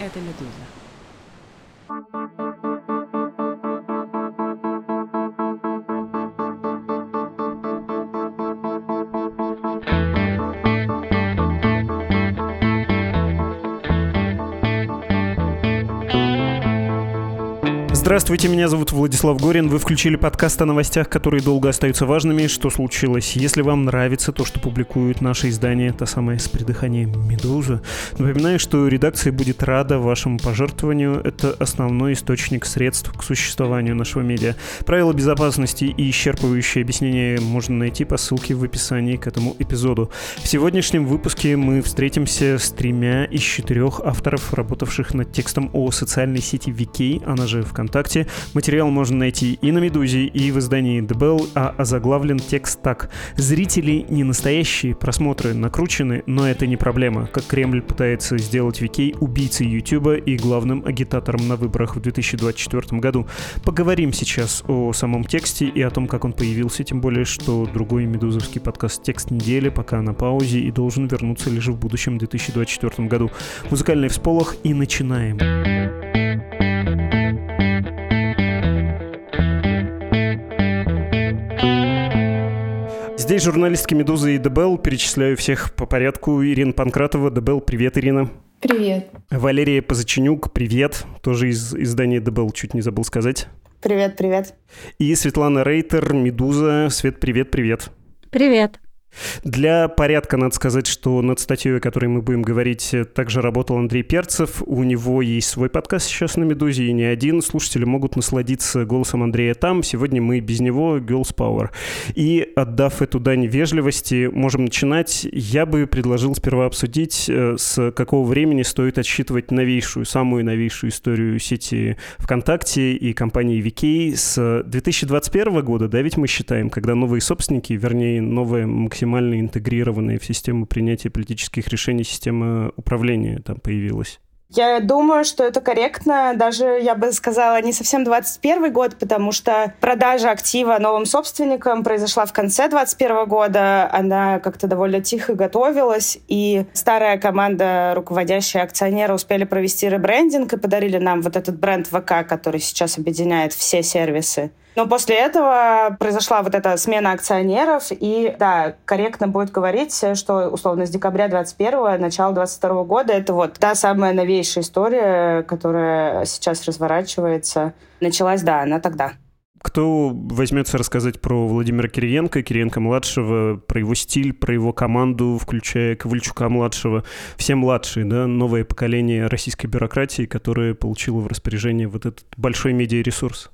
Это «Медуза». Здравствуйте, меня зовут Владислав Горин. Вы включили подкаст о новостях, которые долго остаются важными. Что случилось? Если вам нравится то, что публикует наше издание, то самое с придыханием «Медуза», напоминаю, что редакция будет рада вашему пожертвованию. Это основной источник средств к существованию нашего медиа. Правила безопасности и исчерпывающее объяснение можно найти по ссылке в описании к этому эпизоду. В сегодняшнем выпуске мы встретимся с тремя из четырех авторов, работавших над текстом о социальной сети VK, она же ВКонтакте, ВКонтакте. Материал можно найти и на «Медузе», и в издании Bell, а озаглавлен текст так. «Зрители не настоящие, просмотры накручены, но это не проблема. Как Кремль пытается сделать Викей убийцей Ютуба и главным агитатором на выборах в 2024 году. Поговорим сейчас о самом тексте и о том, как он появился, тем более, что другой медузовский подкаст «Текст недели» пока на паузе и должен вернуться лишь в будущем 2024 году. Музыкальный всполох и начинаем. Здесь журналистки «Медузы» и «Дебел». Перечисляю всех по порядку. Ирина Панкратова. «Дебел», привет, Ирина. Привет. Валерия Позаченюк, привет. Тоже из издания «Дебел», чуть не забыл сказать. Привет, привет. И Светлана Рейтер, «Медуза». Свет, привет, привет. Привет. Для порядка надо сказать, что над статьей, о которой мы будем говорить, также работал Андрей Перцев. У него есть свой подкаст сейчас на «Медузе», и не один. Слушатели могут насладиться голосом Андрея там. Сегодня мы без него, Girls Power. И, отдав эту дань вежливости, можем начинать. Я бы предложил сперва обсудить, э, с какого времени стоит отсчитывать новейшую, самую новейшую историю сети ВКонтакте и компании VK с 2021 года, да, ведь мы считаем, когда новые собственники, вернее, новая максимальная максимально интегрированная в систему принятия политических решений система управления там появилась. Я думаю, что это корректно. Даже, я бы сказала, не совсем 21 год, потому что продажа актива новым собственникам произошла в конце 21 года. Она как-то довольно тихо готовилась, и старая команда, руководящие акционеры, успели провести ребрендинг и подарили нам вот этот бренд ВК, который сейчас объединяет все сервисы. Но после этого произошла вот эта смена акционеров, и да, корректно будет говорить, что условно с декабря 21 начала 22 года это вот та самая новейшая история, которая сейчас разворачивается. Началась, да, она тогда. Кто возьмется рассказать про Владимира Кириенко, Кириенко-младшего, про его стиль, про его команду, включая Ковальчука-младшего, все младшие, да, новое поколение российской бюрократии, которое получило в распоряжение вот этот большой медиаресурс?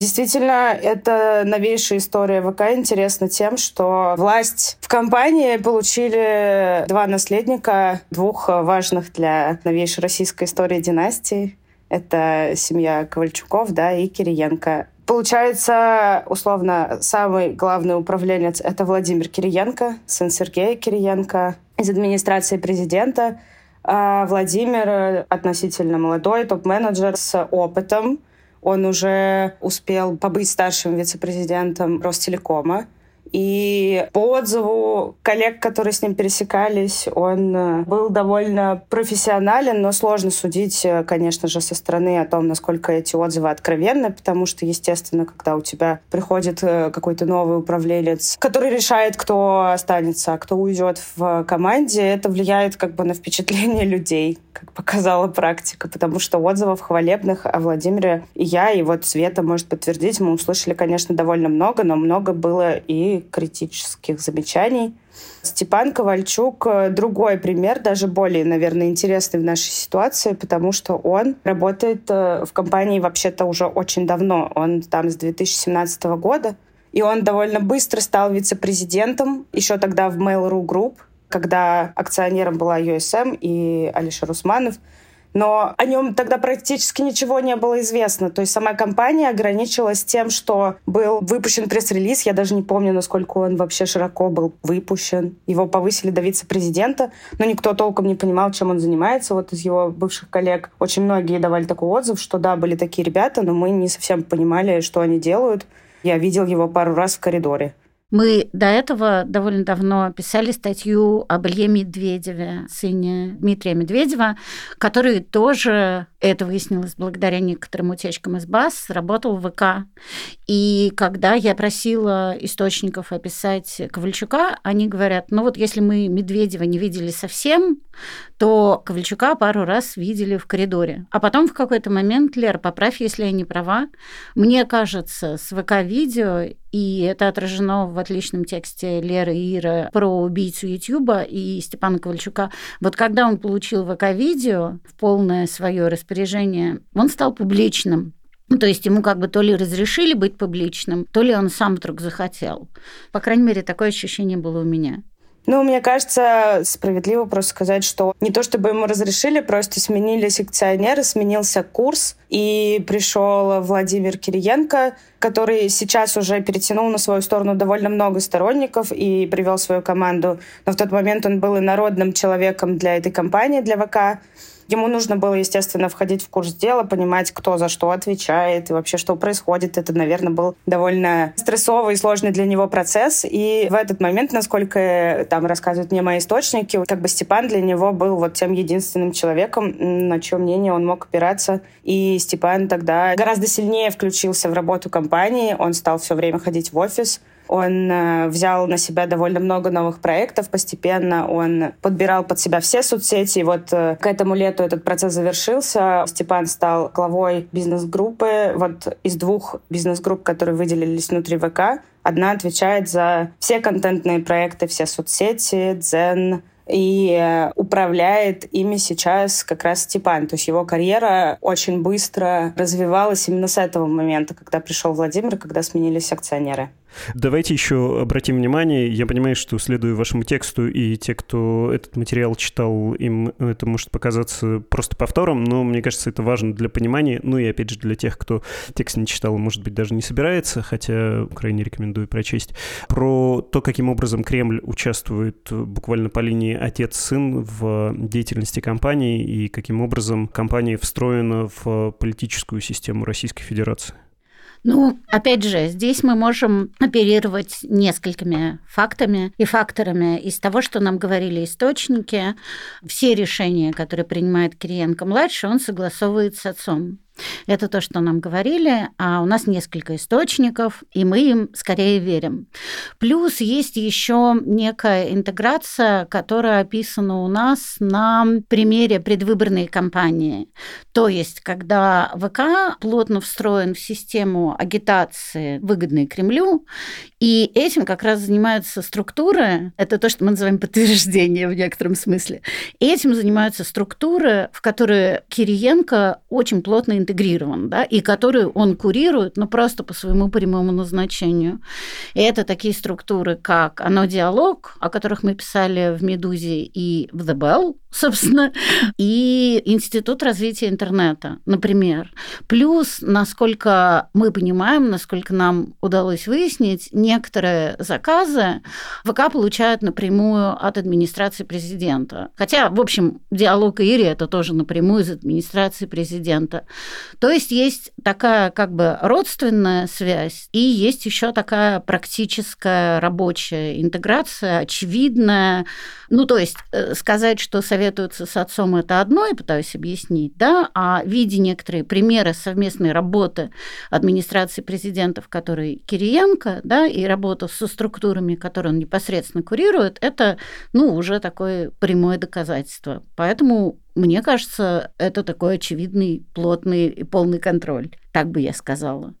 Действительно, это новейшая история ВК интересна тем, что власть в компании получили два наследника двух важных для новейшей российской истории династий. Это семья Ковальчуков да, и Кириенко. Получается, условно, самый главный управленец — это Владимир Кириенко, сын Сергея Кириенко из администрации президента. А Владимир относительно молодой топ-менеджер с опытом, он уже успел побыть старшим вице-президентом Ростелекома. И по отзыву коллег, которые с ним пересекались, он э, был довольно профессионален, но сложно судить, э, конечно же, со стороны о том, насколько эти отзывы откровенны, потому что, естественно, когда у тебя приходит э, какой-то новый управленец, который решает, кто останется, а кто уйдет в команде, это влияет как бы на впечатление людей, как показала практика, потому что отзывов хвалебных о Владимире и я, и вот Света может подтвердить, мы услышали, конечно, довольно много, но много было и критических замечаний. Степан Ковальчук — другой пример, даже более, наверное, интересный в нашей ситуации, потому что он работает э, в компании вообще-то уже очень давно. Он там с 2017 года, и он довольно быстро стал вице-президентом, еще тогда в Mail.ru Group, когда акционером была USM и Алишер Усманов — но о нем тогда практически ничего не было известно. То есть сама компания ограничилась тем, что был выпущен пресс-релиз. Я даже не помню, насколько он вообще широко был выпущен. Его повысили до вице-президента, но никто толком не понимал, чем он занимается. Вот из его бывших коллег очень многие давали такой отзыв, что да, были такие ребята, но мы не совсем понимали, что они делают. Я видел его пару раз в коридоре. Мы до этого довольно давно писали статью об Илье Медведеве, сыне Дмитрия Медведева, который тоже, это выяснилось благодаря некоторым утечкам из БАС, работал в ВК. И когда я просила источников описать Ковальчука, они говорят, ну вот если мы Медведева не видели совсем, то Ковальчука пару раз видели в коридоре. А потом в какой-то момент, Лер, поправь, если я не права, мне кажется, с ВК-видео и это отражено в отличном тексте Леры и Иры про убийцу Ютьюба и Степана Ковальчука. Вот когда он получил ВК-видео в полное свое распоряжение, он стал публичным. То есть ему как бы то ли разрешили быть публичным, то ли он сам вдруг захотел. По крайней мере, такое ощущение было у меня. Ну, мне кажется, справедливо просто сказать, что не то чтобы ему разрешили, просто сменили секционеры, сменился курс, и пришел Владимир Кириенко, который сейчас уже перетянул на свою сторону довольно много сторонников и привел свою команду. Но в тот момент он был и народным человеком для этой компании, для ВК. Ему нужно было, естественно, входить в курс дела, понимать, кто за что отвечает и вообще что происходит. Это, наверное, был довольно стрессовый и сложный для него процесс. И в этот момент, насколько там рассказывают мне мои источники, как бы Степан для него был вот тем единственным человеком, на чье мнение он мог опираться. И Степан тогда гораздо сильнее включился в работу компании. Он стал все время ходить в офис, он э, взял на себя довольно много новых проектов постепенно. Он подбирал под себя все соцсети. И вот э, к этому лету этот процесс завершился. Степан стал главой бизнес-группы. Вот из двух бизнес-групп, которые выделились внутри ВК, одна отвечает за все контентные проекты, все соцсети, Дзен, и э, управляет ими сейчас как раз Степан. То есть его карьера очень быстро развивалась именно с этого момента, когда пришел Владимир, когда сменились акционеры. Давайте еще обратим внимание, я понимаю, что следуя вашему тексту, и те, кто этот материал читал, им это может показаться просто повтором, но мне кажется, это важно для понимания, ну и опять же для тех, кто текст не читал, может быть, даже не собирается, хотя крайне рекомендую прочесть, про то, каким образом Кремль участвует буквально по линии отец-сын в деятельности компании и каким образом компания встроена в политическую систему Российской Федерации. Ну, опять же, здесь мы можем оперировать несколькими фактами и факторами из того, что нам говорили источники. Все решения, которые принимает Кириенко-младший, он согласовывает с отцом. Это то, что нам говорили, а у нас несколько источников, и мы им скорее верим. Плюс есть еще некая интеграция, которая описана у нас на примере предвыборной кампании. То есть, когда ВК плотно встроен в систему агитации, выгодной Кремлю, и этим как раз занимаются структуры, это то, что мы называем подтверждение в некотором смысле, этим занимаются структуры, в которые Кириенко очень плотно интегрирован, да, и которые он курирует, но просто по своему прямому назначению. И это такие структуры, как «Оно диалог», о которых мы писали в «Медузе» и в «The Bell», собственно, и Институт развития интернета, например. Плюс, насколько мы понимаем, насколько нам удалось выяснить, некоторые заказы ВК получают напрямую от администрации президента. Хотя, в общем, диалог Ири это тоже напрямую из администрации президента. То есть есть такая как бы родственная связь, и есть еще такая практическая рабочая интеграция, очевидная. Ну, то есть э, сказать, что советуются с отцом, это одно, я пытаюсь объяснить, да, а видя некоторые примеры совместной работы администрации президентов, которые Кириенко, да, и работу со структурами, которые он непосредственно курирует, это, ну, уже такое прямое доказательство. Поэтому мне кажется, это такой очевидный, плотный и полный контроль. Так бы я сказала.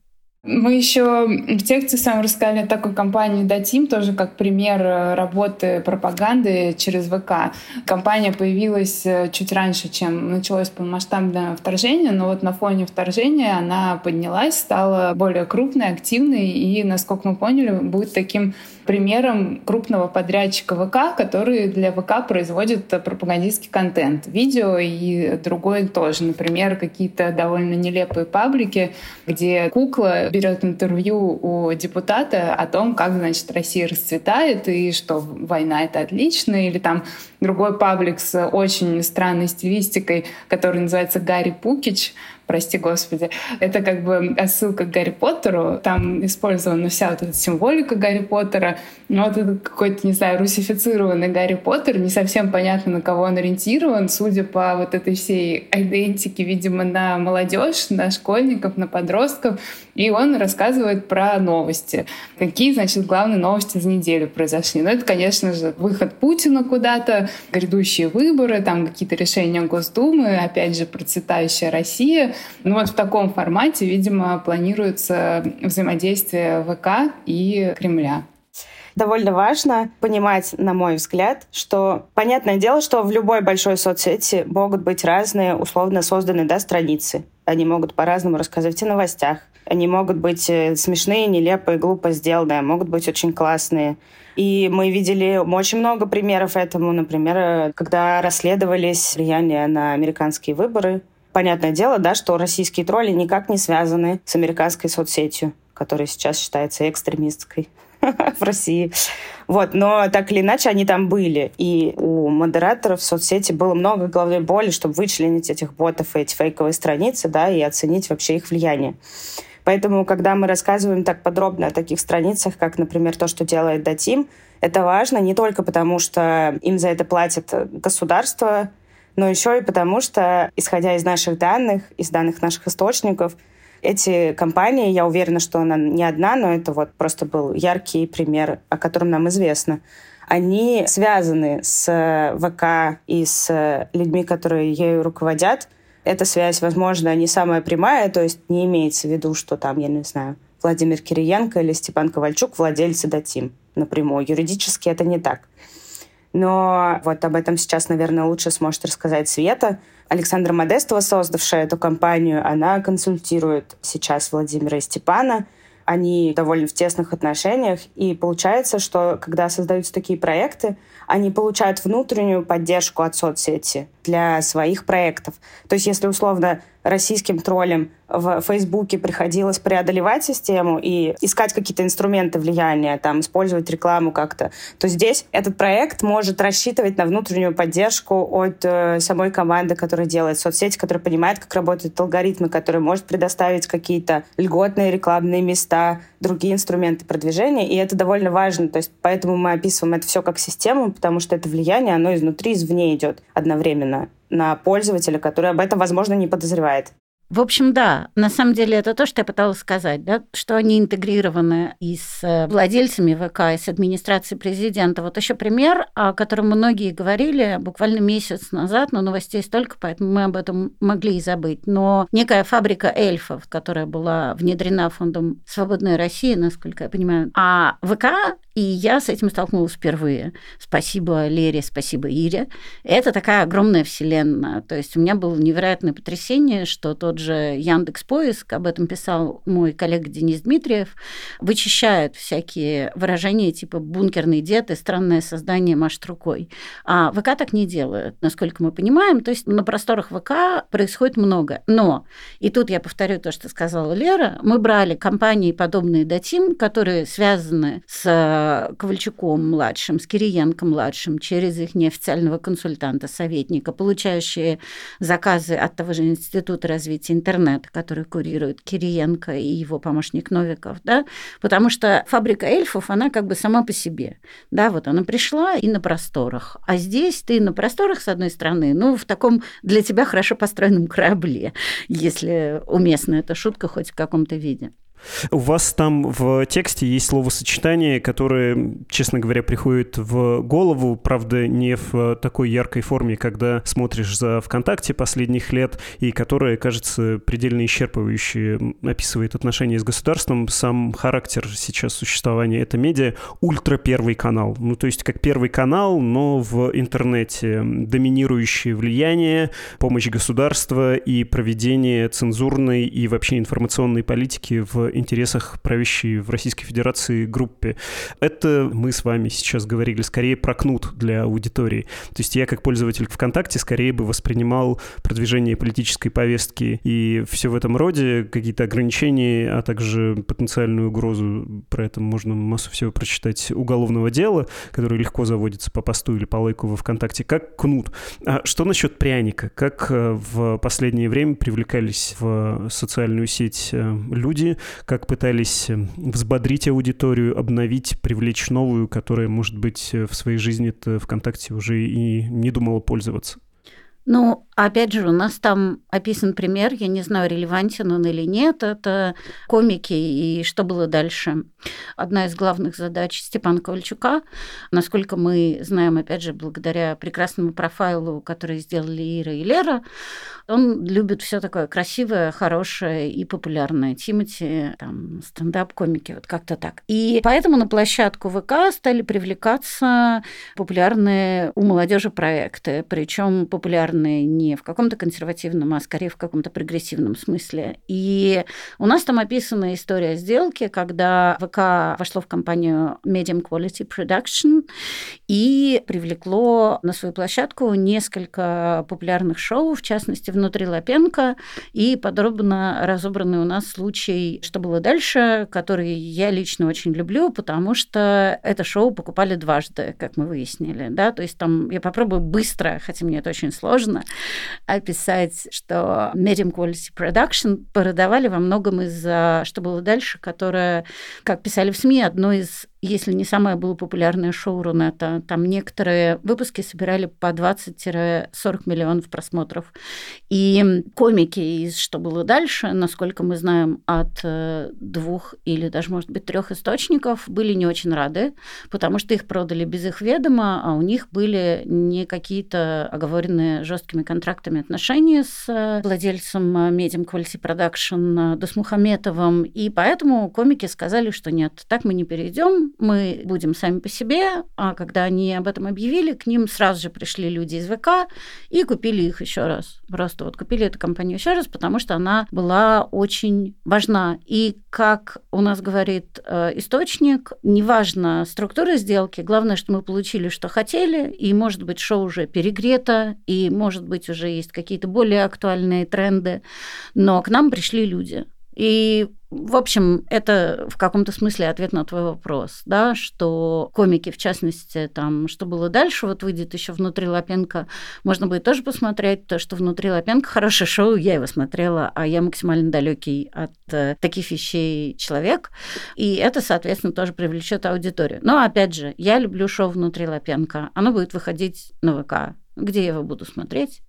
Мы еще в тексте сам рассказали о такой компании Датим, тоже как пример э, работы пропаганды через ВК. Компания появилась э, чуть раньше, чем началось полномасштабное вторжение, но вот на фоне вторжения она поднялась, стала более крупной, активной и, насколько мы поняли, будет таким примером крупного подрядчика ВК, который для ВК производит пропагандистский контент. Видео и другое тоже. Например, какие-то довольно нелепые паблики, где кукла берет интервью у депутата о том, как, значит, Россия расцветает и что война — это отлично, или там другой паблик с очень странной стилистикой, который называется «Гарри Пукич», прости господи. Это как бы отсылка к Гарри Поттеру. Там использована вся вот эта символика Гарри Поттера. Но вот это какой-то, не знаю, русифицированный Гарри Поттер. Не совсем понятно, на кого он ориентирован. Судя по вот этой всей идентике, видимо, на молодежь, на школьников, на подростков. И он рассказывает про новости. Какие, значит, главные новости за неделю произошли. Ну, это, конечно же, выход Путина куда-то, грядущие выборы, там какие-то решения Госдумы, опять же, процветающая Россия. Ну, вот в таком формате, видимо, планируется взаимодействие ВК и Кремля довольно важно понимать, на мой взгляд, что понятное дело, что в любой большой соцсети могут быть разные условно созданные да, страницы. Они могут по-разному рассказывать о новостях. Они могут быть э, смешные, нелепые, глупо сделанные, могут быть очень классные. И мы видели очень много примеров этому. Например, э, когда расследовались влияние на американские выборы. Понятное дело, да, что российские тролли никак не связаны с американской соцсетью, которая сейчас считается экстремистской в России. Вот, но так или иначе они там были. И у модераторов в соцсети было много головной боли, чтобы вычленить этих ботов и эти фейковые страницы, да, и оценить вообще их влияние. Поэтому, когда мы рассказываем так подробно о таких страницах, как, например, то, что делает Датим, это важно не только потому, что им за это платит государство, но еще и потому, что, исходя из наших данных, из данных наших источников, эти компании, я уверена, что она не одна, но это вот просто был яркий пример, о котором нам известно. Они связаны с ВК и с людьми, которые ею руководят, эта связь, возможно, не самая прямая, то есть не имеется в виду, что там, я не знаю, Владимир Кириенко или Степан Ковальчук владельцы Датим напрямую. Юридически это не так. Но вот об этом сейчас, наверное, лучше сможет рассказать Света. Александра Модестова, создавшая эту компанию, она консультирует сейчас Владимира и Степана. Они довольно в тесных отношениях. И получается, что когда создаются такие проекты, они получают внутреннюю поддержку от соцсети для своих проектов. То есть если условно российским троллям в Фейсбуке приходилось преодолевать систему и искать какие-то инструменты влияния, там, использовать рекламу как-то, то здесь этот проект может рассчитывать на внутреннюю поддержку от э, самой команды, которая делает соцсети, которая понимает, как работают алгоритмы, которая может предоставить какие-то льготные рекламные места, другие инструменты продвижения, и это довольно важно. То есть поэтому мы описываем это все как систему, потому что это влияние, оно изнутри, извне идет одновременно на пользователя, который об этом, возможно, не подозревает. В общем, да, на самом деле это то, что я пыталась сказать, да, что они интегрированы и с э, владельцами ВК, и с администрацией президента. Вот еще пример, о котором многие говорили буквально месяц назад, но новостей столько, поэтому мы об этом могли и забыть. Но некая фабрика эльфов, которая была внедрена фондом «Свободная Россия», насколько я понимаю, а ВК и я с этим столкнулась впервые. Спасибо Лере, спасибо Ире. Это такая огромная вселенная. То есть у меня было невероятное потрясение, что тот же Яндекс Поиск, об этом писал мой коллега Денис Дмитриев, вычищает всякие выражения типа «бункерный дед» и «странное создание машет рукой». А ВК так не делает, насколько мы понимаем. То есть на просторах ВК происходит много. Но, и тут я повторю то, что сказала Лера, мы брали компании, подобные Датим, которые связаны с Ковальчуком-младшим, с Кириенко-младшим, через их неофициального консультанта, советника, получающие заказы от того же Института развития интернета, который курирует Кириенко и его помощник Новиков, да, потому что фабрика эльфов, она как бы сама по себе, да, вот она пришла и на просторах, а здесь ты на просторах, с одной стороны, ну, в таком для тебя хорошо построенном корабле, если уместна эта шутка хоть в каком-то виде. У вас там в тексте есть словосочетание, которое, честно говоря, приходит в голову, правда, не в такой яркой форме, когда смотришь за ВКонтакте последних лет, и которое, кажется, предельно исчерпывающе описывает отношения с государством, сам характер сейчас существования этой медиа — ультра первый канал. Ну, то есть как первый канал, но в интернете. Доминирующее влияние, помощь государства и проведение цензурной и вообще информационной политики в в интересах правящей в Российской Федерации группе. Это мы с вами сейчас говорили скорее про кнут для аудитории. То есть я как пользователь ВКонтакте скорее бы воспринимал продвижение политической повестки и все в этом роде, какие-то ограничения, а также потенциальную угрозу, про это можно массу всего прочитать, уголовного дела, которое легко заводится по посту или по лайку во ВКонтакте, как кнут. А что насчет пряника? Как э, в последнее время привлекались в социальную сеть э, люди, как пытались э, взбодрить аудиторию, обновить, привлечь новую, которая, может быть, в своей жизни-то ВКонтакте уже и не думала пользоваться? Ну, опять же, у нас там описан пример, я не знаю, релевантен он или нет, это комики и что было дальше. Одна из главных задач Степана Ковальчука, насколько мы знаем, опять же, благодаря прекрасному профайлу, который сделали Ира и Лера, он любит все такое красивое, хорошее и популярное. Тимати, там, стендап-комики, вот как-то так. И поэтому на площадку ВК стали привлекаться популярные у молодежи проекты, причем популярные не в каком-то консервативном, а скорее в каком-то прогрессивном смысле. И у нас там описана история сделки, когда ВК вошло в компанию Medium Quality Production и привлекло на свою площадку несколько популярных шоу, в частности, внутри Лапенко, и подробно разобранный у нас случай «Что было дальше», который я лично очень люблю, потому что это шоу покупали дважды, как мы выяснили. Да? То есть там я попробую быстро, хотя мне это очень сложно, описать, что Medium Quality Production продавали во многом из-за «Что было дальше», которое, как писали в СМИ, одно из если не самое было популярное шоу Рунета. Там некоторые выпуски собирали по 20-40 миллионов просмотров. И комики из «Что было дальше», насколько мы знаем, от э, двух или даже, может быть, трех источников, были не очень рады, потому что их продали без их ведома, а у них были не какие-то оговоренные жесткими контрактами отношения с э, владельцем э, Medium Quality Production Досмухаметовым, и поэтому комики сказали, что нет, так мы не перейдем, мы будем сами по себе, а когда они об этом объявили, к ним сразу же пришли люди из ВК и купили их еще раз. Просто вот купили эту компанию еще раз, потому что она была очень важна. И как у нас говорит э, источник, неважно структура сделки, главное, что мы получили, что хотели, и, может быть, шоу уже перегрето, и, может быть, уже есть какие-то более актуальные тренды, но к нам пришли люди. И, в общем, это в каком-то смысле ответ на твой вопрос, да, что комики, в частности, там, что было дальше, вот выйдет еще «Внутри Лапенко», можно будет тоже посмотреть, то, что «Внутри Лапенко» хорошее шоу, я его смотрела, а я максимально далекий от э, таких вещей человек, и это, соответственно, тоже привлечет аудиторию. Но, опять же, я люблю шоу «Внутри Лапенко», оно будет выходить на ВК, где я его буду смотреть?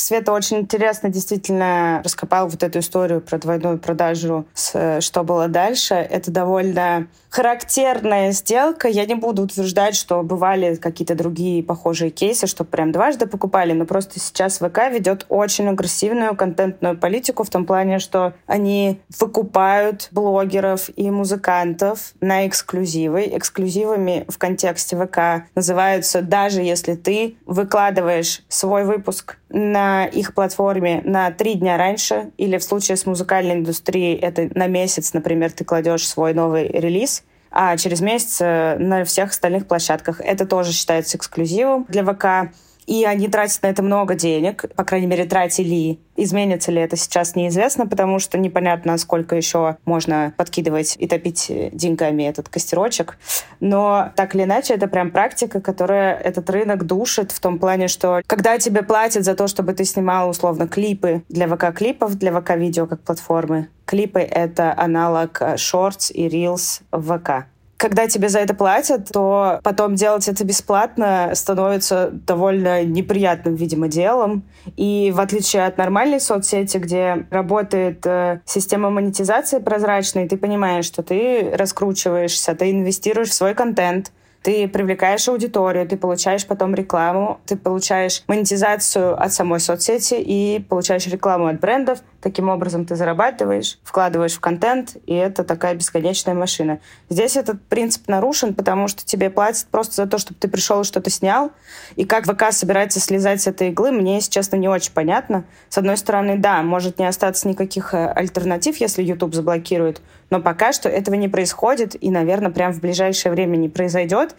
Света очень интересно действительно раскопал вот эту историю про двойную продажу с «Что было дальше». Это довольно характерная сделка. Я не буду утверждать, что бывали какие-то другие похожие кейсы, что прям дважды покупали, но просто сейчас ВК ведет очень агрессивную контентную политику в том плане, что они выкупают блогеров и музыкантов на эксклюзивы. Эксклюзивами в контексте ВК называются даже если ты выкладываешь свой выпуск на их платформе на три дня раньше, или в случае с музыкальной индустрией это на месяц, например, ты кладешь свой новый релиз, а через месяц э, на всех остальных площадках. Это тоже считается эксклюзивом для ВК и они тратят на это много денег, по крайней мере, тратили. Изменится ли это сейчас, неизвестно, потому что непонятно, сколько еще можно подкидывать и топить деньгами этот костерочек. Но так или иначе, это прям практика, которая этот рынок душит в том плане, что когда тебе платят за то, чтобы ты снимал условно клипы для ВК-клипов, для ВК-видео как платформы, клипы — это аналог Shorts и Reels в ВК когда тебе за это платят, то потом делать это бесплатно становится довольно неприятным, видимо, делом. И в отличие от нормальной соцсети, где работает э, система монетизации прозрачной, ты понимаешь, что ты раскручиваешься, ты инвестируешь в свой контент, ты привлекаешь аудиторию, ты получаешь потом рекламу, ты получаешь монетизацию от самой соцсети и получаешь рекламу от брендов, Таким образом ты зарабатываешь, вкладываешь в контент, и это такая бесконечная машина. Здесь этот принцип нарушен, потому что тебе платят просто за то, чтобы ты пришел и что-то снял. И как ВК собирается слезать с этой иглы, мне, если честно, не очень понятно. С одной стороны, да, может не остаться никаких э, альтернатив, если YouTube заблокирует, но пока что этого не происходит, и, наверное, прям в ближайшее время не произойдет.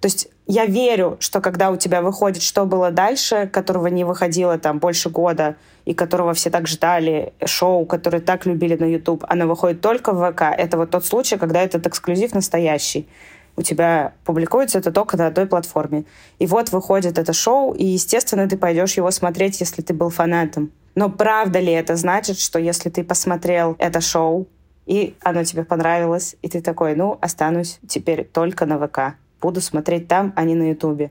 То есть я верю, что когда у тебя выходит «Что было дальше», которого не выходило там больше года, и которого все так ждали, шоу, которое так любили на YouTube, оно выходит только в ВК. Это вот тот случай, когда этот эксклюзив настоящий. У тебя публикуется это только на одной платформе. И вот выходит это шоу, и, естественно, ты пойдешь его смотреть, если ты был фанатом. Но правда ли это значит, что если ты посмотрел это шоу, и оно тебе понравилось, и ты такой, ну, останусь теперь только на ВК буду смотреть там, а не на Ютубе.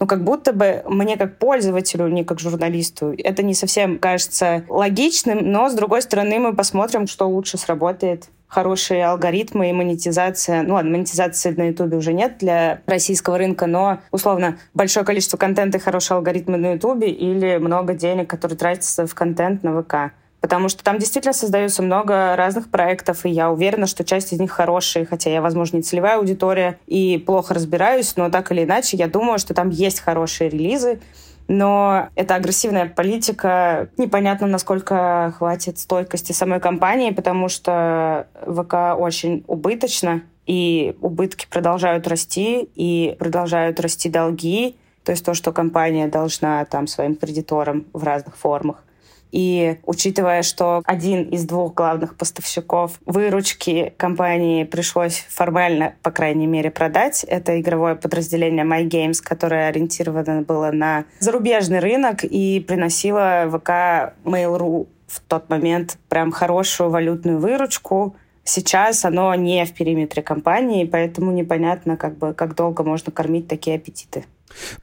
Ну, как будто бы мне как пользователю, не как журналисту, это не совсем кажется логичным, но, с другой стороны, мы посмотрим, что лучше сработает хорошие алгоритмы и монетизация. Ну ладно, монетизации на Ютубе уже нет для российского рынка, но, условно, большое количество контента и хорошие алгоритмы на Ютубе или много денег, которые тратятся в контент на ВК потому что там действительно создается много разных проектов, и я уверена, что часть из них хорошие, хотя я, возможно, не целевая аудитория и плохо разбираюсь, но так или иначе я думаю, что там есть хорошие релизы, но эта агрессивная политика, непонятно, насколько хватит стойкости самой компании, потому что ВК очень убыточно, и убытки продолжают расти, и продолжают расти долги, то есть то, что компания должна там своим кредиторам в разных формах. И учитывая, что один из двух главных поставщиков выручки компании пришлось формально, по крайней мере, продать, это игровое подразделение My Games, которое ориентировано было на зарубежный рынок и приносило ВК Mail.ru в тот момент прям хорошую валютную выручку. Сейчас оно не в периметре компании, поэтому непонятно, как бы, как долго можно кормить такие аппетиты.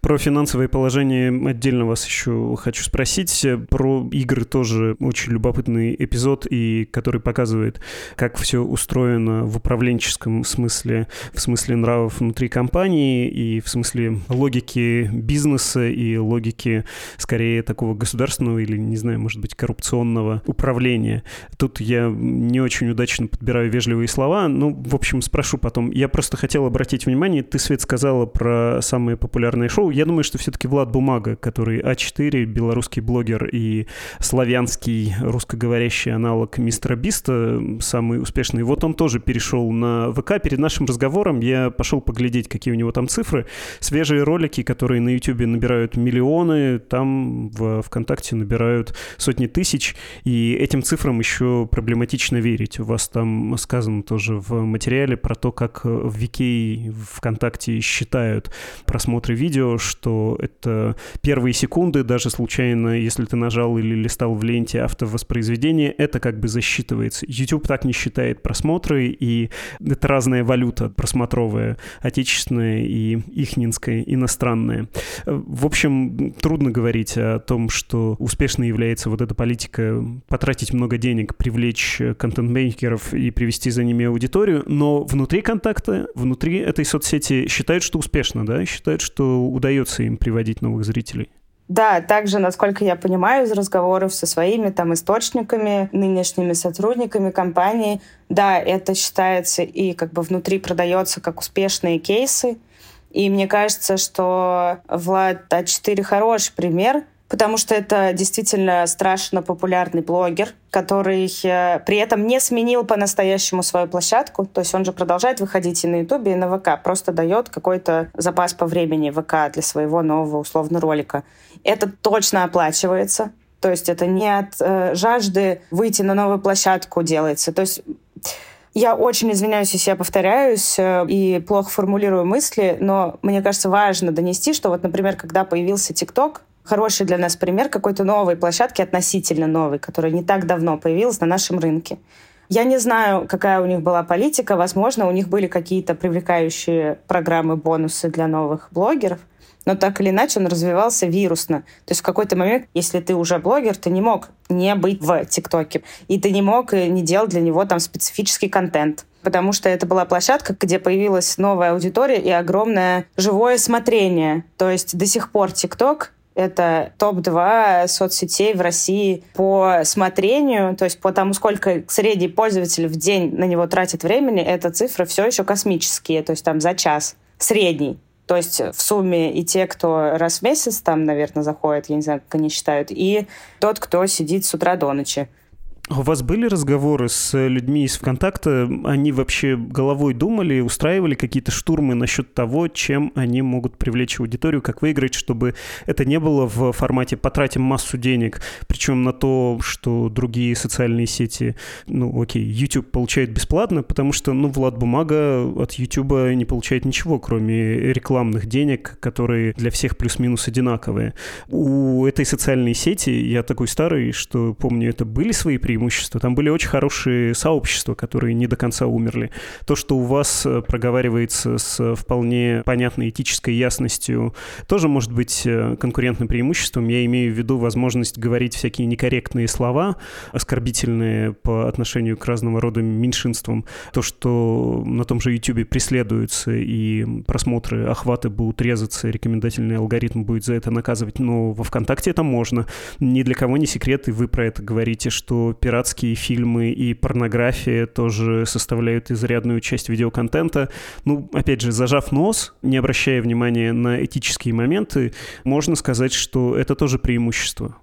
Про финансовое положение отдельно вас еще хочу спросить. Про игры тоже очень любопытный эпизод, и который показывает, как все устроено в управленческом смысле, в смысле нравов внутри компании и в смысле логики бизнеса и логики скорее такого государственного или, не знаю, может быть, коррупционного управления. Тут я не очень удачно подбираю вежливые слова, ну, в общем, спрошу потом. Я просто хотел обратить внимание, ты, Свет, сказала про самые популярные популярное шоу. Я думаю, что все-таки Влад Бумага, который А4, белорусский блогер и славянский русскоговорящий аналог Мистера Биста, самый успешный, вот он тоже перешел на ВК. Перед нашим разговором я пошел поглядеть, какие у него там цифры. Свежие ролики, которые на YouTube набирают миллионы, там в ВКонтакте набирают сотни тысяч, и этим цифрам еще проблематично верить. У вас там сказано тоже в материале про то, как в Вики ВКонтакте считают просмотры видео, видео, что это первые секунды, даже случайно, если ты нажал или листал в ленте автовоспроизведения, это как бы засчитывается. YouTube так не считает просмотры, и это разная валюта просмотровая, отечественная и ихнинская, иностранная. В общем, трудно говорить о том, что успешно является вот эта политика потратить много денег, привлечь контент-мейкеров и привести за ними аудиторию, но внутри контакта, внутри этой соцсети считают, что успешно, да, считают, что удается им приводить новых зрителей? Да, также, насколько я понимаю из разговоров со своими там источниками, нынешними сотрудниками компании, да, это считается и как бы внутри продается как успешные кейсы. И мне кажется, что Влад А4 хороший пример потому что это действительно страшно популярный блогер, который э, при этом не сменил по-настоящему свою площадку. То есть он же продолжает выходить и на Ютубе, и на ВК. Просто дает какой-то запас по времени ВК для своего нового условно ролика. Это точно оплачивается. То есть это не от э, жажды выйти на новую площадку делается. То есть я очень извиняюсь, если я повторяюсь э, и плохо формулирую мысли, но мне кажется важно донести, что вот, например, когда появился ТикТок, хороший для нас пример какой-то новой площадки, относительно новой, которая не так давно появилась на нашем рынке. Я не знаю, какая у них была политика. Возможно, у них были какие-то привлекающие программы, бонусы для новых блогеров. Но так или иначе он развивался вирусно. То есть в какой-то момент, если ты уже блогер, ты не мог не быть в ТикТоке. И ты не мог не делать для него там специфический контент. Потому что это была площадка, где появилась новая аудитория и огромное живое смотрение. То есть до сих пор ТикТок Это топ-2 соцсетей в России по смотрению, то есть по тому, сколько средний пользователь в день на него тратит времени, эта цифра все еще космические, то есть там за час средний. То есть в сумме и те, кто раз в месяц там, наверное, заходит, я не знаю, как они считают, и тот, кто сидит с утра до ночи. У вас были разговоры с людьми из ВКонтакта? Они вообще головой думали, устраивали какие-то штурмы насчет того, чем они могут привлечь аудиторию, как выиграть, чтобы это не было в формате «потратим массу денег», причем на то, что другие социальные сети, ну окей, YouTube получает бесплатно, потому что, ну, Влад Бумага от YouTube не получает ничего, кроме рекламных денег, которые для всех плюс-минус одинаковые. У этой социальной сети, я такой старый, что помню, это были свои преимущества, преимущества. Там были очень хорошие сообщества, которые не до конца умерли. То, что у вас э, проговаривается с вполне понятной этической ясностью, тоже может быть э, конкурентным преимуществом. Я имею в виду возможность говорить всякие некорректные слова, оскорбительные по отношению к разного рода меньшинствам. То, что на том же YouTube преследуются и просмотры, охваты будут резаться, рекомендательный алгоритм будет за это наказывать. Но во ВКонтакте это можно. Ни для кого не секрет, и вы про это говорите, что пиратские фильмы и порнография тоже составляют изрядную часть видеоконтента. Ну, опять же, зажав нос, не обращая внимания на этические моменты, можно сказать, что это тоже преимущество.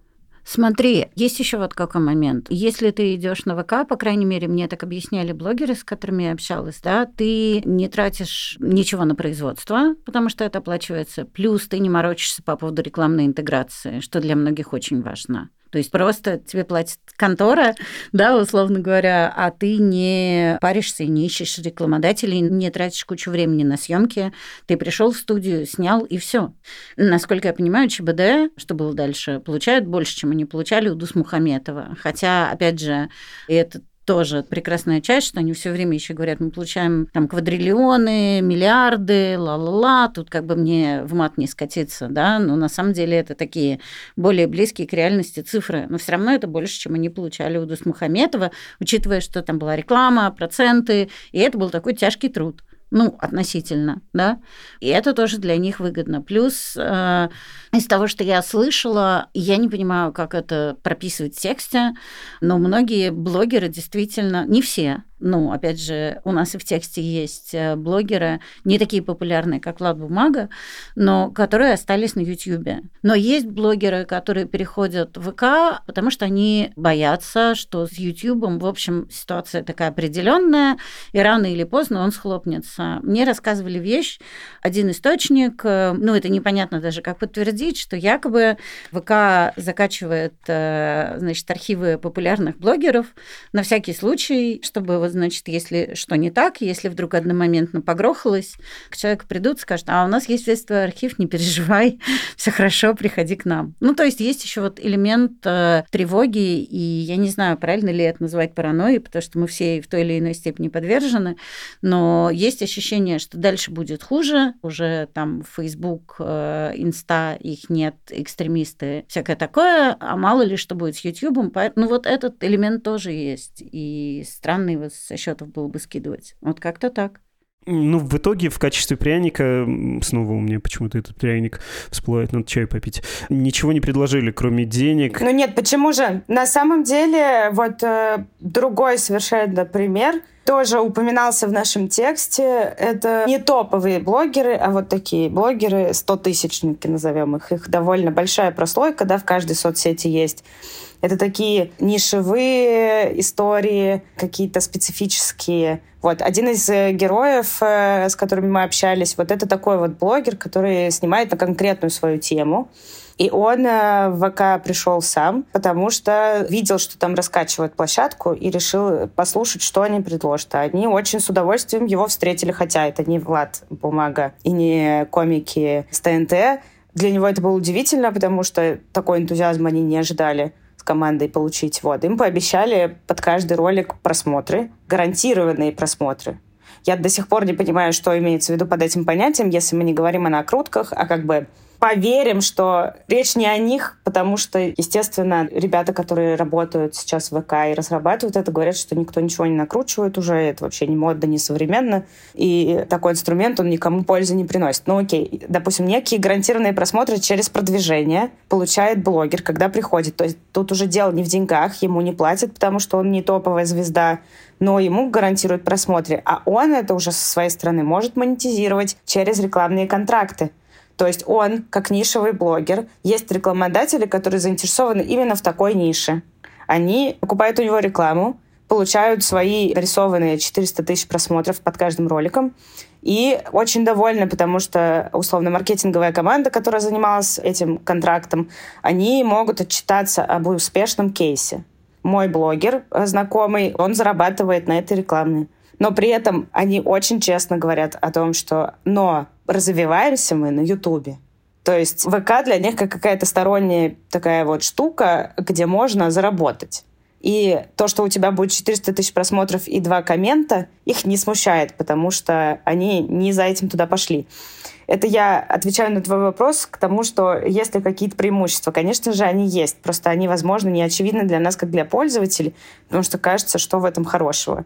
Смотри, есть еще вот какой момент. Если ты идешь на ВК, по крайней мере, мне так объясняли блогеры, с которыми я общалась, да, ты не тратишь ничего на производство, потому что это оплачивается. Плюс ты не морочишься по поводу рекламной интеграции, что для многих очень важно. То есть просто тебе платит контора, да, условно говоря, а ты не паришься и не ищешь рекламодателей, не тратишь кучу времени на съемки. Ты пришел в студию, снял и все. Насколько я понимаю, ЧБД, что было дальше, получают больше, чем они получали у Дус Мухаметова. Хотя, опять же, это тоже прекрасная часть, что они все время еще говорят, мы получаем там квадриллионы, миллиарды, ла-ла-ла, тут как бы мне в мат не скатиться, да, но на самом деле это такие более близкие к реальности цифры, но все равно это больше, чем они получали у Дусмухаметова, учитывая, что там была реклама, проценты, и это был такой тяжкий труд ну, относительно, да, и это тоже для них выгодно. Плюс э, из того, что я слышала, я не понимаю, как это прописывать в тексте, но многие блогеры действительно, не все, ну, опять же, у нас и в тексте есть э, блогеры, не такие популярные, как Влад Бумага, но которые остались на Ютьюбе. Но есть блогеры, которые переходят в ВК, потому что они боятся, что с Ютьюбом, в общем, ситуация такая определенная, и рано или поздно он схлопнется. Мне рассказывали вещь, один источник, э, ну, это непонятно даже, как подтвердить, что якобы ВК закачивает, э, значит, архивы популярных блогеров на всякий случай, чтобы вот, значит, если что не так, если вдруг одномоментно погрохалось, к человеку придут, скажут, а у нас есть весь твой архив, не переживай, все хорошо, приходи к нам. Ну, то есть есть еще вот элемент э, тревоги, и я не знаю, правильно ли это называть паранойей, потому что мы все в той или иной степени подвержены, но есть ощущение, что дальше будет хуже, уже там Facebook, э, Инста, их нет, экстремисты, всякое такое, а мало ли что будет с YouTube. Ну, вот этот элемент тоже есть. И странный вот со счетов было бы скидывать. Вот как-то так. Ну, в итоге в качестве пряника, снова у меня почему-то этот пряник всплывает, надо чай попить, ничего не предложили, кроме денег. Ну нет, почему же? На самом деле, вот э, другой совершенно пример тоже упоминался в нашем тексте. Это не топовые блогеры, а вот такие блогеры, 100-тысячники назовем их. Их довольно большая прослойка, да, в каждой соцсети есть. Это такие нишевые истории, какие-то специфические. Вот один из э, героев, э, с которыми мы общались, вот это такой вот блогер, который снимает на конкретную свою тему. И он э, в ВК пришел сам, потому что видел, что там раскачивают площадку, и решил послушать, что они предложат. А они очень с удовольствием его встретили, хотя это не Влад Бумага и не комики с ТНТ. Для него это было удивительно, потому что такой энтузиазм они не ожидали командой получить. Вот. Им пообещали под каждый ролик просмотры, гарантированные просмотры. Я до сих пор не понимаю, что имеется в виду под этим понятием, если мы не говорим о накрутках, а как бы поверим, что речь не о них, потому что, естественно, ребята, которые работают сейчас в ВК и разрабатывают это, говорят, что никто ничего не накручивает уже, это вообще не модно, не современно, и такой инструмент, он никому пользы не приносит. Ну окей, допустим, некие гарантированные просмотры через продвижение получает блогер, когда приходит. То есть тут уже дело не в деньгах, ему не платят, потому что он не топовая звезда, но ему гарантируют просмотры, а он это уже со своей стороны может монетизировать через рекламные контракты. То есть он, как нишевый блогер, есть рекламодатели, которые заинтересованы именно в такой нише. Они покупают у него рекламу, получают свои нарисованные 400 тысяч просмотров под каждым роликом. И очень довольны, потому что, условно, маркетинговая команда, которая занималась этим контрактом, они могут отчитаться об успешном кейсе. Мой блогер знакомый, он зарабатывает на этой рекламе. Но при этом они очень честно говорят о том, что «но развиваемся мы на Ютубе». То есть ВК для них как какая-то сторонняя такая вот штука, где можно заработать. И то, что у тебя будет 400 тысяч просмотров и два коммента, их не смущает, потому что они не за этим туда пошли. Это я отвечаю на твой вопрос к тому, что есть ли какие-то преимущества. Конечно же, они есть. Просто они, возможно, не очевидны для нас, как для пользователей, потому что кажется, что в этом хорошего.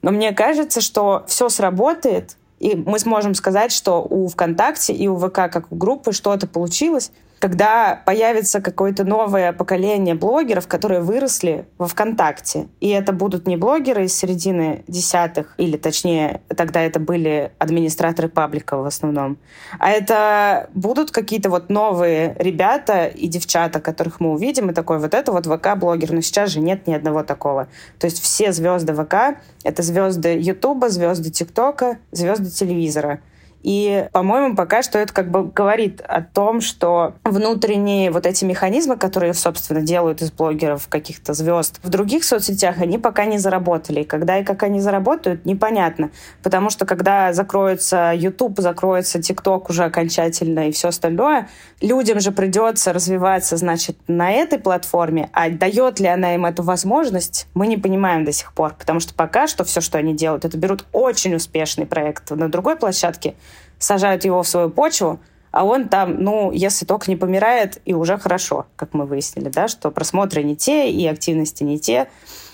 Но мне кажется, что все сработает, и мы сможем сказать, что у ВКонтакте и у ВК, как у группы, что-то получилось, когда появится какое-то новое поколение блогеров, которые выросли во ВКонтакте. И это будут не блогеры из середины десятых, или точнее, тогда это были администраторы паблика в основном, а это будут какие-то вот новые ребята и девчата, которых мы увидим, и такой вот это вот ВК-блогер. Но сейчас же нет ни одного такого. То есть все звезды ВК — это звезды Ютуба, звезды ТикТока, звезды телевизора. И, по-моему, пока что это как бы говорит о том, что внутренние вот эти механизмы, которые, собственно, делают из блогеров каких-то звезд в других соцсетях, они пока не заработали. Когда и как они заработают, непонятно. Потому что когда закроется YouTube, закроется TikTok уже окончательно и все остальное, людям же придется развиваться, значит, на этой платформе. А дает ли она им эту возможность, мы не понимаем до сих пор. Потому что пока что все, что они делают, это берут очень успешный проект на другой площадке, сажают его в свою почву, а он там, ну, если только не помирает, и уже хорошо, как мы выяснили, да, что просмотры не те, и активности не те.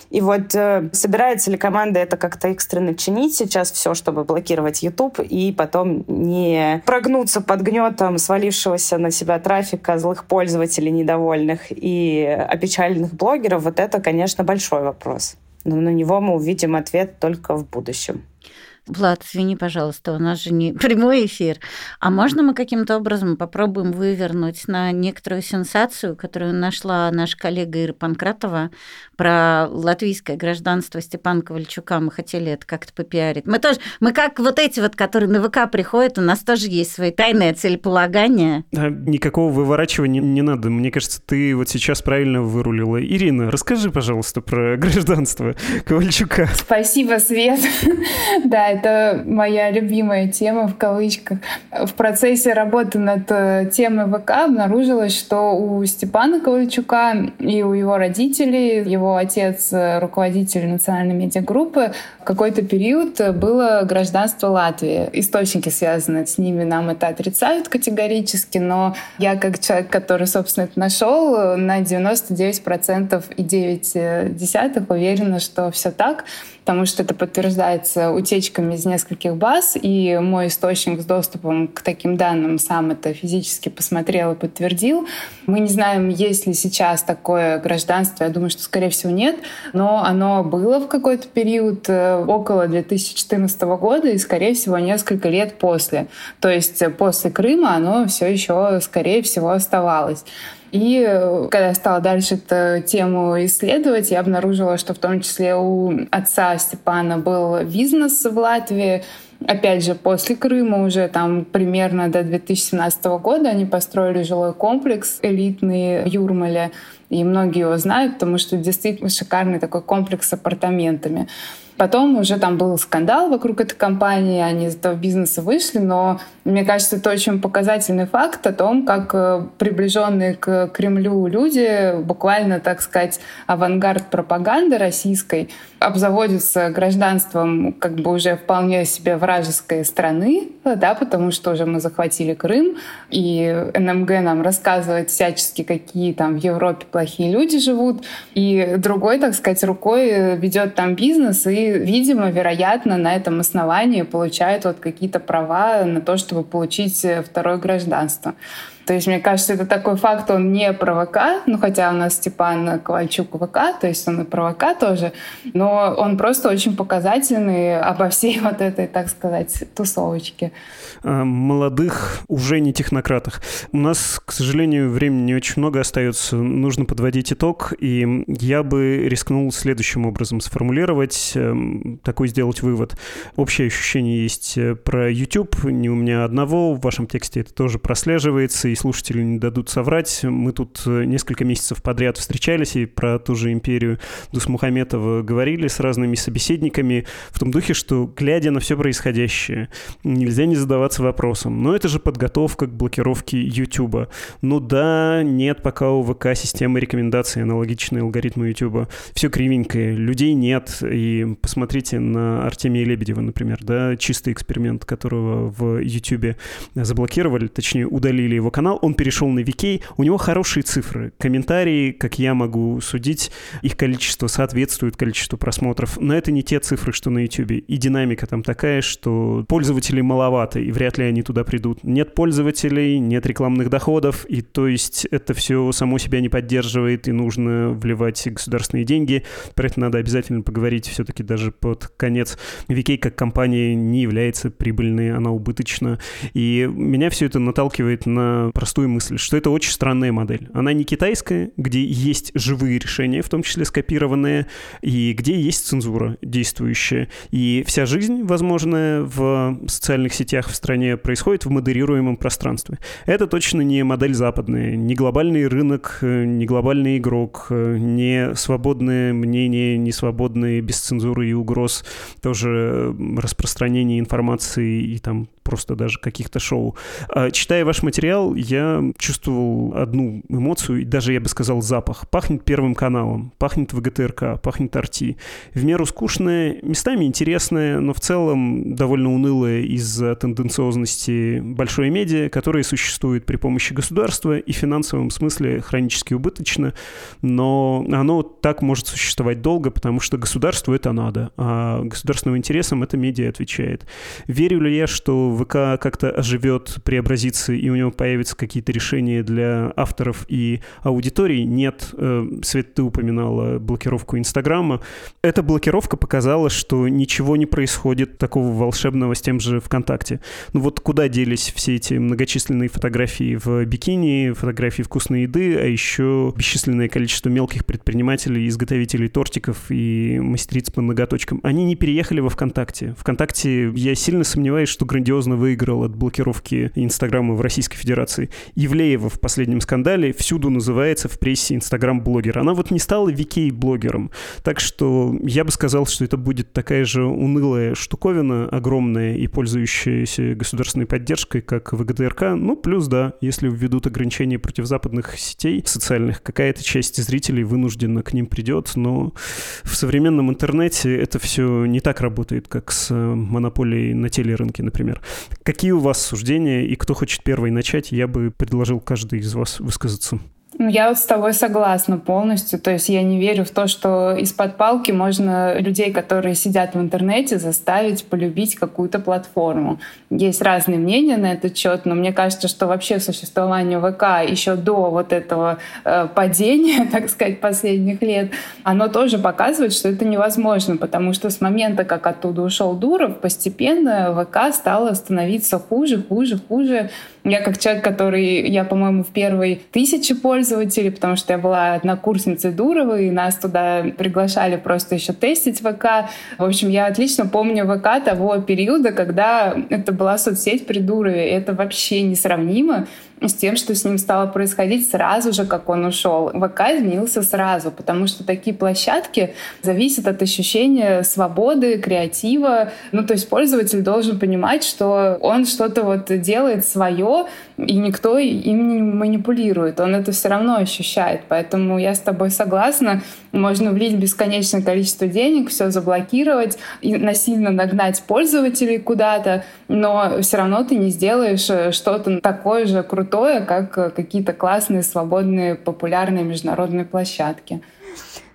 И вот э, собирается ли команда это как-то экстренно чинить сейчас все, чтобы блокировать YouTube и потом не прогнуться под гнетом свалившегося на себя трафика злых пользователей недовольных и опечаленных блогеров, вот это, конечно, большой вопрос. Но на него мы увидим ответ только в будущем. Влад, извини, пожалуйста, у нас же не прямой эфир. А можно мы каким-то образом попробуем вывернуть на некоторую сенсацию, которую нашла наша коллега Ира Панкратова про латвийское гражданство Степана Ковальчука. Мы хотели это как-то попиарить. Мы тоже, мы как вот эти вот, которые на ВК приходят, у нас тоже есть свои тайные целеполагания. Да, никакого выворачивания не надо. Мне кажется, ты вот сейчас правильно вырулила. Ирина, расскажи, пожалуйста, про гражданство Ковальчука. Спасибо, Свет. Да, это моя любимая тема в кавычках. В процессе работы над э, темой ВК обнаружилось, что у Степана Ковальчука и у его родителей, его отец э, руководитель национальной медиагруппы, какой-то период было гражданство Латвии. Источники, связанные с ними, нам это отрицают категорически, но я как человек, который, собственно, это нашел, на 99% и 9 десятых уверена, что все так потому что это подтверждается утечками из нескольких баз, и мой источник с доступом к таким данным сам это физически посмотрел и подтвердил. Мы не знаем, есть ли сейчас такое гражданство, я думаю, что, скорее всего, нет, но оно было в какой-то период э, около 2014 года и, скорее всего, несколько лет после. То есть после Крыма оно все еще, скорее всего, оставалось. И э, когда я стала дальше эту тему исследовать, я обнаружила, что в том числе у отца Степана был бизнес в Латвии, Опять же, после Крыма уже там примерно до 2017 года они построили жилой комплекс элитный в Юрмале. И многие его знают, потому что действительно шикарный такой комплекс с апартаментами. Потом уже там был скандал вокруг этой компании, они из этого бизнеса вышли, но мне кажется, это очень показательный факт о том, как э, приближенные к Кремлю люди, буквально, так сказать, авангард пропаганды российской, обзаводятся гражданством как бы уже вполне себе вражеской страны, да, потому что уже мы захватили Крым, и НМГ нам рассказывает всячески, какие там в Европе плохие люди живут, и другой, так сказать, рукой ведет там бизнес и видимо, вероятно, на этом основании получают вот какие-то права на то, чтобы получить э, второе гражданство. То есть, мне кажется, это такой факт, он не про ВК, ну, хотя у нас Степан Ковальчук ВК, то есть он и про ВК тоже, но он просто очень показательный обо всей вот этой, так сказать, тусовочке. Молодых, уже не технократах. У нас, к сожалению, времени не очень много остается, нужно подводить итог, и я бы рискнул следующим образом сформулировать, эм, такой сделать вывод. Общее ощущение есть э, про YouTube, не у меня одного, в вашем тексте это тоже прослеживается, и слушатели не дадут соврать. Мы тут э, несколько месяцев подряд встречались и про ту же империю Дусмухаметова говорили с разными собеседниками в том духе, что, глядя на все происходящее, нельзя не задаваться вопросом. Но это же подготовка к блокировке YouTube. Ну да, нет пока у ВК системы рекомендаций, аналогичной алгоритму YouTube. Все кривенькое, людей нет. И посмотрите на Артемия Лебедева, например, да, чистый эксперимент, которого в YouTube заблокировали, точнее удалили его канал канал, он перешел на VK, у него хорошие цифры. Комментарии, как я могу судить, их количество соответствует количеству просмотров, но это не те цифры, что на YouTube. И динамика там такая, что пользователей маловато, и вряд ли они туда придут. Нет пользователей, нет рекламных доходов, и то есть это все само себя не поддерживает, и нужно вливать государственные деньги. Про это надо обязательно поговорить все-таки даже под конец. VK как компания не является прибыльной, она убыточна. И меня все это наталкивает на простую мысль, что это очень странная модель. Она не китайская, где есть живые решения, в том числе скопированные, и где есть цензура действующая. И вся жизнь, возможная в социальных сетях в стране, происходит в модерируемом пространстве. Это точно не модель западная, не глобальный рынок, не глобальный игрок, не свободное мнение, не свободные без цензуры и угроз, тоже распространение информации и там просто даже каких-то шоу. А, читая ваш материал, я чувствовал одну эмоцию, и даже, я бы сказал, запах. Пахнет Первым каналом, пахнет ВГТРК, пахнет Арти. В меру скучное, местами интересное, но в целом довольно унылое из-за тенденциозности большой медиа, которая существует при помощи государства и в финансовом смысле хронически убыточно, но оно так может существовать долго, потому что государству это надо, а государственным интересам это медиа отвечает. Верю ли я, что ВК как-то оживет, преобразится, и у него появятся какие-то решения для авторов и аудитории. Нет, э, Свет, ты упоминала блокировку Инстаграма. Эта блокировка показала, что ничего не происходит такого волшебного с тем же ВКонтакте. Ну вот куда делись все эти многочисленные фотографии в бикини, фотографии вкусной еды, а еще бесчисленное количество мелких предпринимателей, изготовителей тортиков и мастериц по ноготочкам. Они не переехали во ВКонтакте. ВКонтакте, я сильно сомневаюсь, что грандиозно выиграл от блокировки Инстаграма в Российской Федерации. Ивлеева в последнем скандале всюду называется в прессе Инстаграм-блогер. Она вот не стала Викей-блогером. Так что я бы сказал, что это будет такая же унылая штуковина, огромная и пользующаяся государственной поддержкой, как ВГТРК. Ну, плюс, да, если введут ограничения против западных сетей социальных, какая-то часть зрителей вынуждена к ним придет, но в современном интернете это все не так работает, как с монополией на телерынке, например. Какие у вас суждения и кто хочет первый начать, я бы предложил каждый из вас высказаться. Ну, я вот с тобой согласна полностью. То есть я не верю в то, что из-под палки можно людей, которые сидят в интернете, заставить полюбить какую-то платформу. Есть разные мнения на этот счет, но мне кажется, что вообще существование ВК еще до вот этого э, падения, так сказать, последних лет, оно тоже показывает, что это невозможно, потому что с момента, как оттуда ушел Дуров, постепенно ВК стало становиться хуже, хуже, хуже. Я как человек, который, я, по-моему, в первой тысяче пользователей потому что я была однокурсницей Дуровой, и нас туда приглашали просто еще тестить ВК. В общем, я отлично помню ВК того периода, когда это была соцсеть при Дурове. Это вообще несравнимо с тем, что с ним стало происходить сразу же, как он ушел. ВК изменился сразу, потому что такие площадки зависят от ощущения свободы, креатива. Ну, то есть пользователь должен понимать, что он что-то вот делает свое, и никто им не манипулирует. Он это все равно ощущает. Поэтому я с тобой согласна. Можно влить бесконечное количество денег, все заблокировать и насильно нагнать пользователей куда-то, но все равно ты не сделаешь э, что-то такое же крутое, как э, какие-то классные, свободные, популярные международные площадки.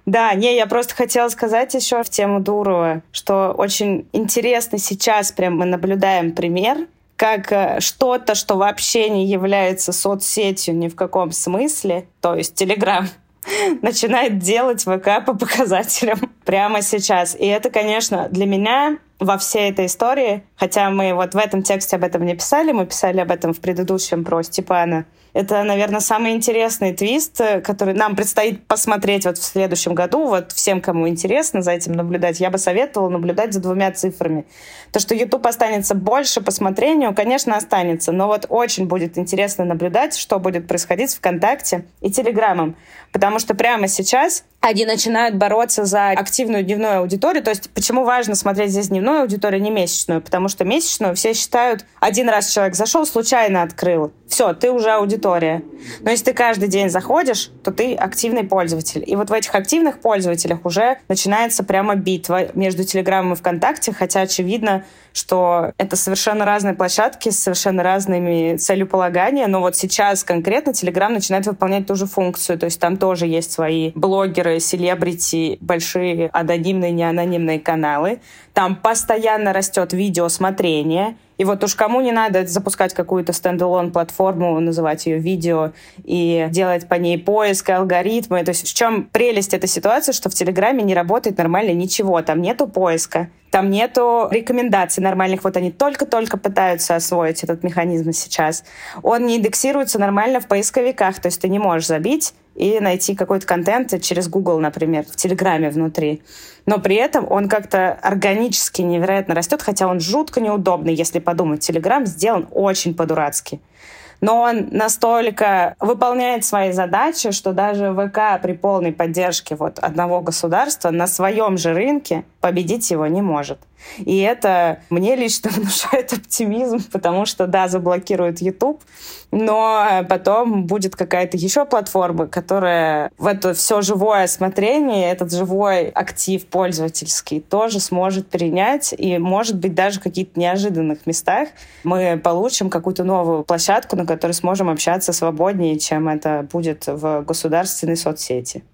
Да, не, я просто хотела сказать еще в тему Дурова, что очень интересно сейчас прям мы наблюдаем пример, как э, что-то, что вообще не является соцсетью ни в каком смысле, то есть Телеграм, начинает делать ВК по показателям прямо сейчас. И это, конечно, для меня во всей этой истории, хотя мы вот в этом тексте об этом не писали, мы писали об этом в предыдущем про Степана, это, наверное, самый интересный твист, э, который нам предстоит посмотреть вот в следующем году. Вот всем, кому интересно за этим наблюдать, я бы советовала наблюдать за двумя цифрами. То, что YouTube останется больше по смотрению, конечно, останется, но вот очень будет интересно наблюдать, что будет происходить ВКонтакте и Телеграмом. Потому что прямо сейчас они начинают бороться за активную дневную аудиторию. То есть почему важно смотреть здесь дневную аудиторию, не месячную? Потому что месячную все считают, один раз человек зашел, случайно открыл. Все, ты уже аудитория. Но если ты каждый день заходишь, то ты активный пользователь. И вот в этих активных пользователях уже начинается прямо битва между Телеграмом и ВКонтакте, хотя очевидно, что это совершенно разные площадки с совершенно разными целеполагания, но вот сейчас конкретно Телеграм начинает выполнять ту же функцию, то есть там тоже есть свои блогеры, селебрити, большие анонимные, неанонимные каналы, там постоянно растет видеосмотрение, и вот уж кому не надо запускать какую-то стендалон платформу, называть ее видео и делать по ней поиск, алгоритмы. То есть в чем прелесть этой ситуации, что в Телеграме не работает нормально ничего. Там нету поиска, там нету рекомендаций нормальных. Вот они только-только пытаются освоить этот механизм сейчас. Он не индексируется нормально в поисковиках. То есть ты не можешь забить и найти какой-то контент через Google, например, в Телеграме внутри. Но при этом он как-то органически невероятно растет, хотя он жутко неудобный, если подумать. Телеграм сделан очень по-дурацки но он настолько выполняет свои задачи, что даже ВК при полной поддержке вот одного государства на своем же рынке победить его не может. И это мне лично внушает оптимизм, потому что, да, заблокируют YouTube, но потом будет какая-то еще платформа, которая в это все живое осмотрение, этот живой актив пользовательский тоже сможет принять, и, может быть, даже в каких-то неожиданных местах мы получим какую-то новую площадку, на которой сможем общаться свободнее, чем это будет в государственной соцсети.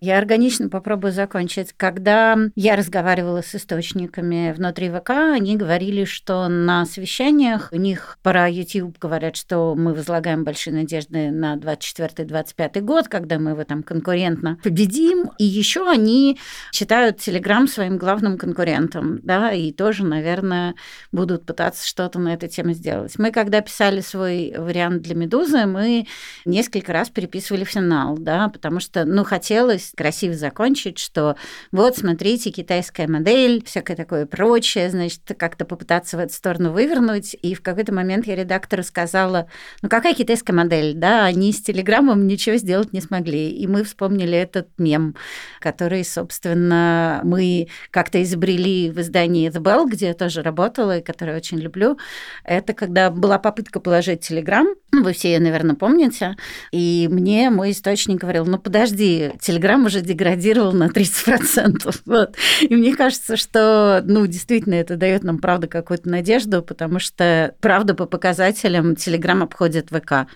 Я органично попробую закончить. Когда я разговаривала с источниками внутри ВК, они говорили, что на совещаниях у них про YouTube говорят, что мы возлагаем большие надежды на 24-25 год, когда мы его там конкурентно победим. И еще они считают Telegram своим главным конкурентом, да, и тоже, наверное, будут пытаться что-то на эту тему сделать. Мы, когда писали свой вариант для «Медузы», мы несколько раз переписывали финал, да, потому что, ну, хотелось красиво закончить, что вот, смотрите, китайская модель, всякое такое прочее, значит, как-то попытаться в эту сторону вывернуть. И в какой-то момент я редактору сказала, ну какая китайская модель, да, они с Телеграмом ничего сделать не смогли. И мы вспомнили этот мем, который, собственно, мы как-то изобрели в издании The Bell, где я тоже работала и который очень люблю. Это когда была попытка положить Телеграм, вы все ее, наверное, помните, и мне мой источник говорил, ну подожди, Телеграм Инстаграм уже деградировал на 30%. Вот. И мне кажется, что, ну, действительно, это дает нам, правда, какую-то надежду, потому что, правда, по показателям Телеграм обходит ВК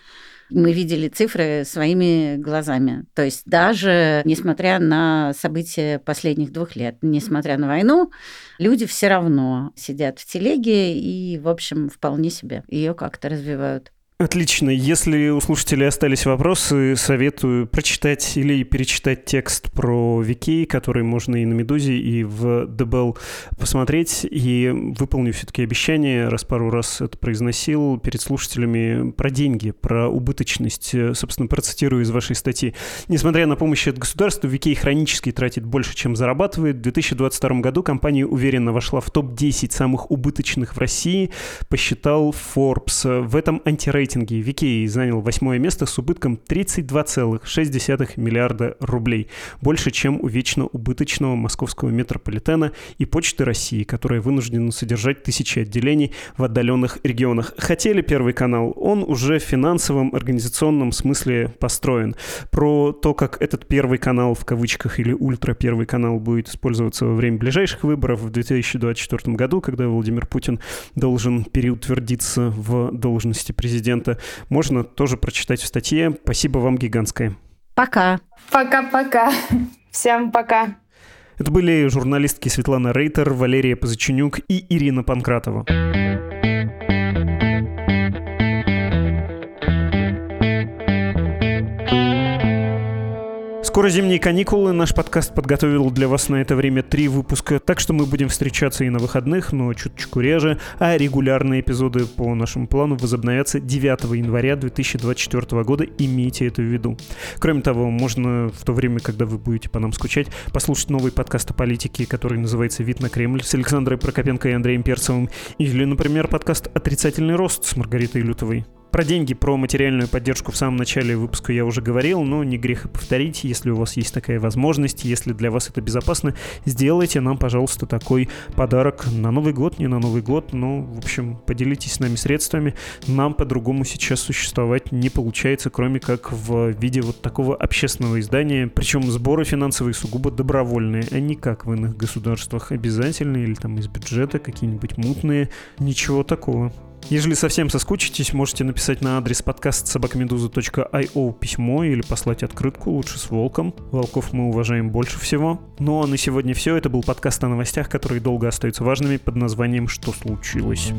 мы видели цифры своими глазами. То есть даже несмотря на события последних двух лет, несмотря на войну, люди все равно сидят в телеге и, в общем, вполне себе ее как-то развивают. Отлично. Если у слушателей остались вопросы, советую прочитать или перечитать текст про Вики, который можно и на Медузе, и в ДБЛ посмотреть. И выполню все-таки обещание, раз пару раз это произносил перед слушателями, про деньги, про убыточность. Собственно, процитирую из вашей статьи. Несмотря на помощь от государства, Вики хронически тратит больше, чем зарабатывает. В 2022 году компания уверенно вошла в топ-10 самых убыточных в России, посчитал Forbes. В этом антирейтинге рейтинге Викей занял восьмое место с убытком 32,6 миллиарда рублей. Больше, чем у вечно убыточного московского метрополитена и Почты России, которая вынуждена содержать тысячи отделений в отдаленных регионах. Хотели Первый канал, он уже в финансовом, организационном смысле построен. Про то, как этот Первый канал в кавычках или ультра Первый канал будет использоваться во время ближайших выборов в 2024 году, когда Владимир Путин должен переутвердиться в должности президента президента, можно тоже прочитать в статье. Спасибо вам гигантское. Пока. Пока-пока. Всем пока. Это были журналистки Светлана Рейтер, Валерия Позаченюк и Ирина Панкратова. Скоро зимние каникулы. Наш подкаст подготовил для вас на это время три выпуска, так что мы будем встречаться и на выходных, но чуточку реже, а регулярные эпизоды по нашему плану возобновятся 9 января 2024 года. Имейте это в виду. Кроме того, можно в то время, когда вы будете по нам скучать, послушать новый подкаст о политике, который называется «Вид на Кремль» с Александрой Прокопенко и Андреем Перцевым, или, например, подкаст «Отрицательный рост» с Маргаритой Лютовой. Про деньги, про материальную поддержку в самом начале выпуска я уже говорил, но не грех и повторить. Если у вас есть такая возможность, если для вас это безопасно, сделайте нам, пожалуйста, такой подарок на Новый год, не на Новый год, но, в общем, поделитесь с нами средствами. Нам по-другому сейчас существовать не получается, кроме как в виде вот такого общественного издания. Причем сборы финансовые сугубо добровольные, а не как в иных государствах обязательные или там из бюджета какие-нибудь мутные. Ничего такого. Если совсем соскучитесь, можете написать на адрес подкаст собакамедуза.io письмо или послать открытку, лучше с волком. Волков мы уважаем больше всего. Ну а на сегодня все. Это был подкаст о новостях, которые долго остаются важными под названием «Что случилось?».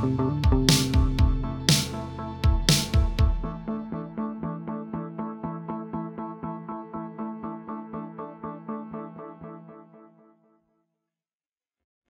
thank you